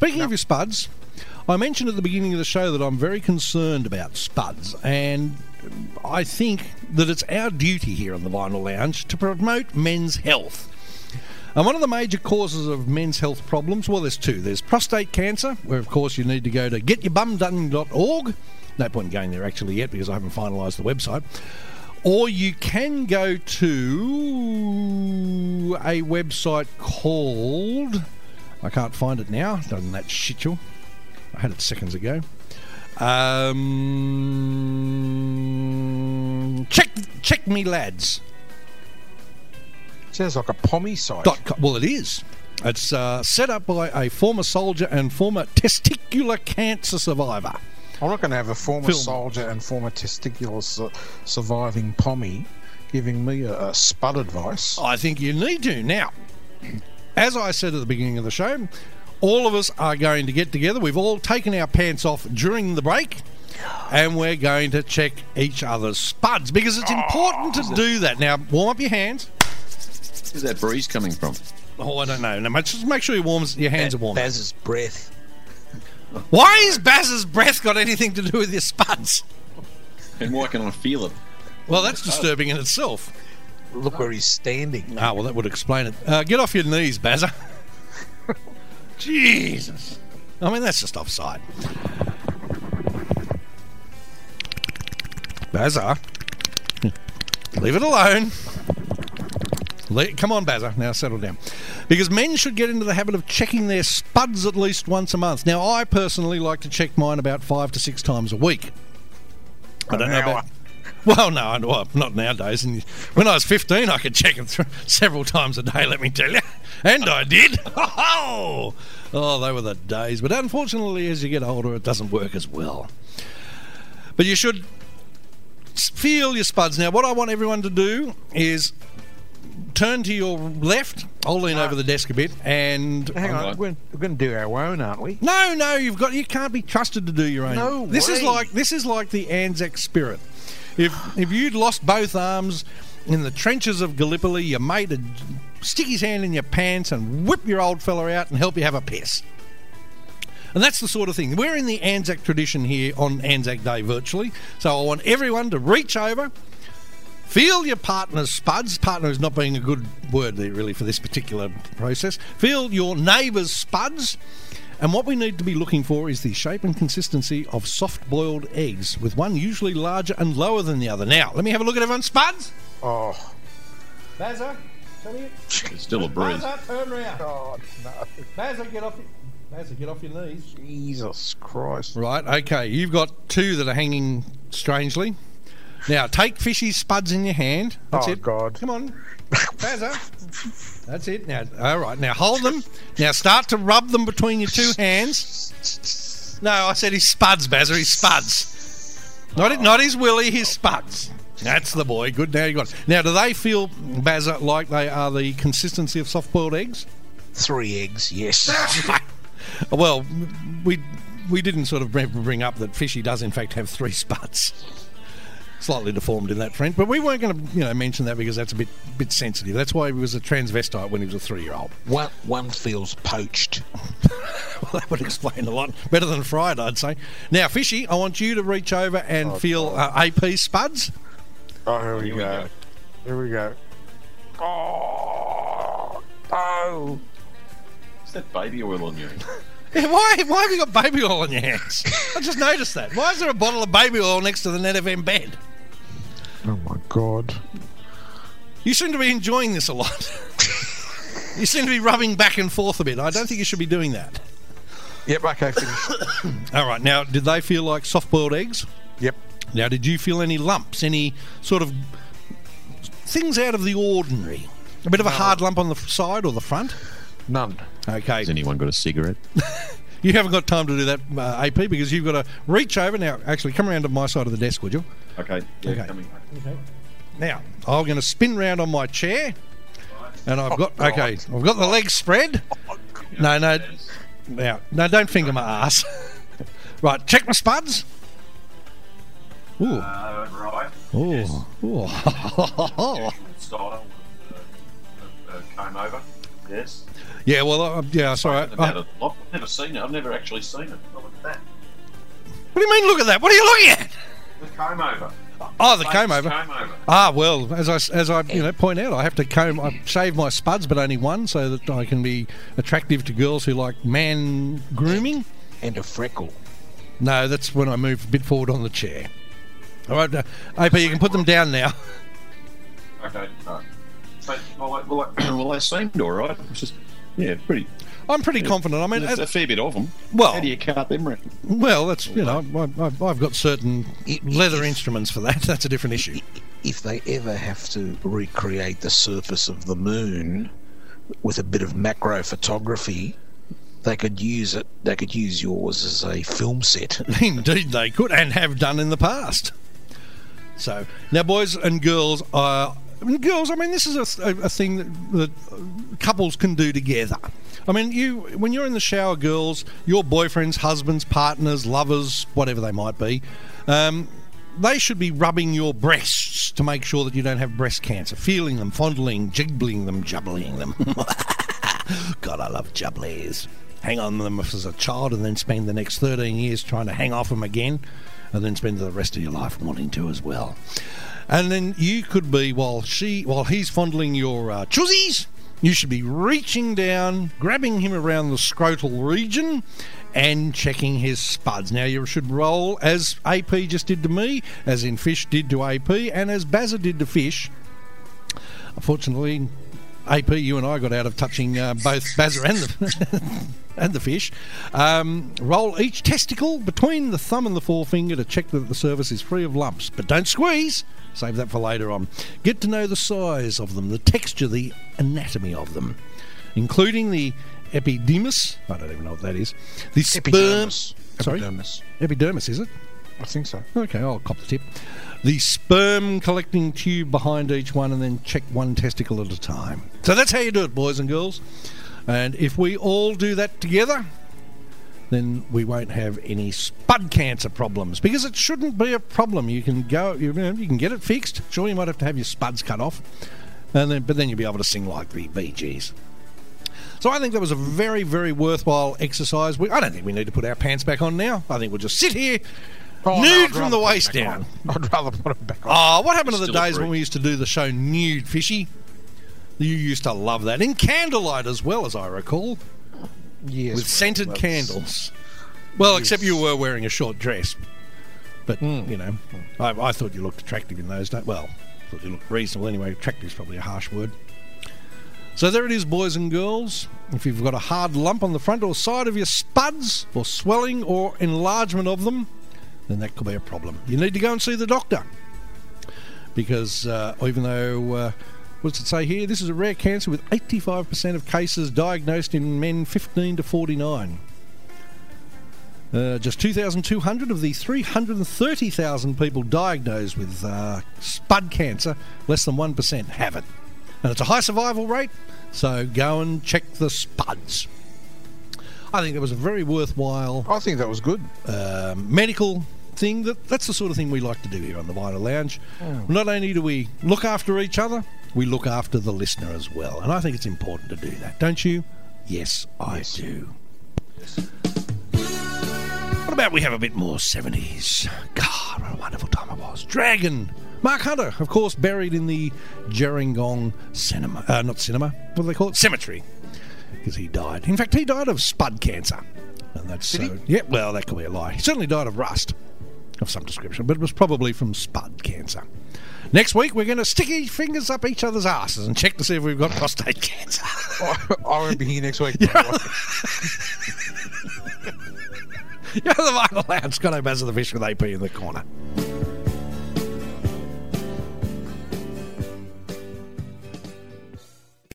speaking of your spuds, I mentioned at the beginning of the show that I'm very concerned about spuds, and I think that it's our duty here on the Vinyl Lounge to promote men's health. And one of the major causes of men's health problems, well, there's two. There's prostate cancer, where, of course, you need to go to getyourbumbdone.org. No point in going there actually yet because I haven't finalised the website. Or you can go to a website called. I can't find it now. Doesn't that shit you? I had it seconds ago. Um, check, check me, lads. Sounds like a pommy site. Well, it is. It's uh, set up by a former soldier and former testicular cancer survivor. I'm not going to have a former Film. soldier and former testicular su- surviving pommy giving me a, a spud advice. I think you need to. Now, as I said at the beginning of the show, all of us are going to get together. We've all taken our pants off during the break. And we're going to check each other's spuds because it's important to oh, do that. Now, warm up your hands. Where's that breeze coming from? Oh, I don't know. Now, just make sure your warms, your hands are warm. Baz's breath. Why is Baz's breath got anything to do with your spuds? And why can I feel it? Well, that's disturbing in itself. Look where he's standing. Ah, well, that would explain it. Uh, get off your knees, Bazza. Jesus. I mean, that's just offside. Bazza. Leave it alone. Le- Come on, Bazza. Now settle down. Because men should get into the habit of checking their spuds at least once a month. Now, I personally like to check mine about five to six times a week. I don't know about. Well, no, well, not nowadays. And when I was 15, I could check them th- several times a day, let me tell you. And I did. Oh, oh, they were the days. But unfortunately, as you get older, it doesn't work as well. But you should feel your spuds. Now, what I want everyone to do is turn to your left. I'll lean ah. over the desk a bit and. Hang on, Alright. we're, we're going to do our own, aren't we? No, no, you've got you can't be trusted to do your own. No this is like this is like the Anzac spirit. If if you'd lost both arms in the trenches of Gallipoli, your mate would stick his hand in your pants and whip your old fella out and help you have a piss. And that's the sort of thing. We're in the Anzac tradition here on Anzac Day virtually. So I want everyone to reach over, feel your partner's spuds. Partner is not being a good word there really for this particular process. Feel your neighbour's spuds. And what we need to be looking for is the shape and consistency of soft boiled eggs, with one usually larger and lower than the other. Now, let me have a look at everyone's spuds. Oh, Bazza, come here. It's still a breeze. Bazza, turn round. God, oh, no. Bazza, get off your, Bazza, get off your knees. Jesus Christ. Right, okay. You've got two that are hanging strangely. Now, take Fishy's spuds in your hand. That's Oh, it. God. Come on. Bazza. That's it. Now, all right. Now, hold them. Now, start to rub them between your two hands. No, I said his spuds, Bazza. His spuds. Not, it not his willy, his spuds. That's the boy. Good. Now you got it. Now, do they feel, Bazza, like they are the consistency of soft boiled eggs? Three eggs, yes. Well, we we didn't sort of bring up that Fishy does in fact have three spuds. Slightly deformed in that front, but we weren't going to, you know, mention that because that's a bit bit sensitive. That's why he was a transvestite when he was a three year old. one, one feels poached. Well, that would explain a lot better than fried, I'd say. Now, Fishy, I want you to reach over and feel uh, AP spuds. Oh, here we Here we go. go. Here we go. Oh, oh. Is that baby oil on you? Yeah, Why, why have you got baby oil on your hands? I just noticed that. Why is there a bottle of baby oil next to the Net FM bed? My God. You seem to be enjoying this a lot. you seem to be rubbing back and forth a bit. I don't think you should be doing that. Yep, okay, finished. All right. Now, did they feel like soft boiled eggs? yep. Now, did you feel any lumps, any sort of things out of the ordinary? A bit of a hard lump on the side or the front? None. Okay. Has anyone got a cigarette? You haven't got time to do that, uh, AP, because you've got to reach over. Now, actually, come around to my side of the desk, would you? Okay. Yeah, Okay. coming. Now, I'm going to spin round on my chair, and I've got okay. I've got the legs spread. No, no, now, no, don't finger my ass. right, check my spuds. Ooh, Uh, right. ooh, Yes. ooh. Style uh, uh, uh, came over. Yes. Yeah, well, uh, yeah, sorry. I- about it a lot. I've never seen it. I've never actually seen it. Oh, look at that. what do you mean? Look at that! What are you looking at? The comb over. Oh, the Famous comb over. Comb over. Ah, well, as I as I you know point out, I have to comb. I shave my spuds, but only one, so that I can be attractive to girls who like man grooming. And a freckle. No, that's when I move a bit forward on the chair. All right, uh, AP, you can put them down now. Okay. All right. So, well, well, well, they seemed all right. It's just, yeah, pretty. I'm pretty confident. I mean, There's uh, a fair bit of them. well, How do you cut them? Rick? well, that's you know, I, I've, I've got certain If- leather if- instruments for that. That's a different issue. If they ever have to recreate the surface of the moon with a bit of macro photography, they could use it. They could use yours as a film set. Indeed, they could and have done in the past. So now, boys and girls, uh, and girls. I mean, this is a, a, a thing that, that couples can do together. I mean, you when you're in the shower, girls, your boyfriends, husbands, partners, lovers, whatever they might be. Um, they should be rubbing your breasts to make sure that you don't have breast cancer, feeling them, fondling, jiggling them, jubbling them. God, I love jubblies. Hang on them as a child and then spend the next 13 years trying to hang off them again and then spend the rest of your life wanting to as well. And then you could be, while she, while he's fondling your uh, chuzies, you should be reaching down, grabbing him around the scrotal region and checking his spuds. Now you should roll as AP just did to me, as in Fish did to AP, and as Bazza did to Fish. Unfortunately, AP, you and I got out of touching uh, both Bazza and the and the fish. Um, roll each testicle between the thumb and the forefinger to check that the surface is free of lumps, but don't squeeze. Save that for later on. Get to know the size of them, the texture, the anatomy of them, including the epidermis. I don't even know what that is. The sperm. Epidermis. Sorry? Epidermis. Epidermis, is it? I think so. Okay, I'll cop the tip. The sperm collecting tube behind each one, and then check one testicle at a time. So that's how you do it, boys and girls. And if we all do that together, then we won't have any spud cancer problems because it shouldn't be a problem. You can go, you, you can get it fixed. Sure, you might have to have your spuds cut off, and then but then you'll be able to sing like the Gees. So I think that was a very, very worthwhile exercise. We, I don't think we need to put our pants back on now. I think we'll just sit here Oh, nude from the waist down. I'd rather put it back on. Oh, what happened to the days when we used to do the show Nude Fishy? You used to love that. In candlelight as well, as I recall, yes, with scented that's- candles. Well, except you were wearing a short dress. But, hmm. you know, I, I thought you looked attractive in those days. Well, I thought you looked reasonable anyway. Attractive is probably a harsh word. So there it is, boys and girls. If you've got a hard lump on the front or side of your spuds, or swelling or enlargement of them, then that could be a problem. You need to go and see the doctor. Because uh, even though, uh, what's it say here? This is a rare cancer with 85% of cases diagnosed in men 15 to 49. Uh, just 2,200 of the 330,000 people diagnosed with uh, spud cancer, less than 1% have it. And it's a high survival rate, so go and check the spuds. I think it was a very worthwhile I think that was good. um, medical thing. That that's the sort of thing we like to do here on the Vinyl Lounge. Not only do we look after each other, we look after the listener as well, and I think it's important to do that, don't you? Yes, I do. What about we have a bit more 70s? God, what a wonderful time it was. Dragon. Marc Hunter, of course, buried in the Gerringong cinema. Uh, not cinema. What do they call it? Cemetery. Because he died. In fact, he died of spud cancer. And that's so. Yeah, well, that could be a lie. He certainly died of rust of some description, but it was probably from spud cancer. Next week, we're going to stick our fingers up each other's asses and check to see if we've got prostate cancer. I won't be here next week. You're the Vinyl Lounge. Scott O'Baz of the Fish with AP in the corner.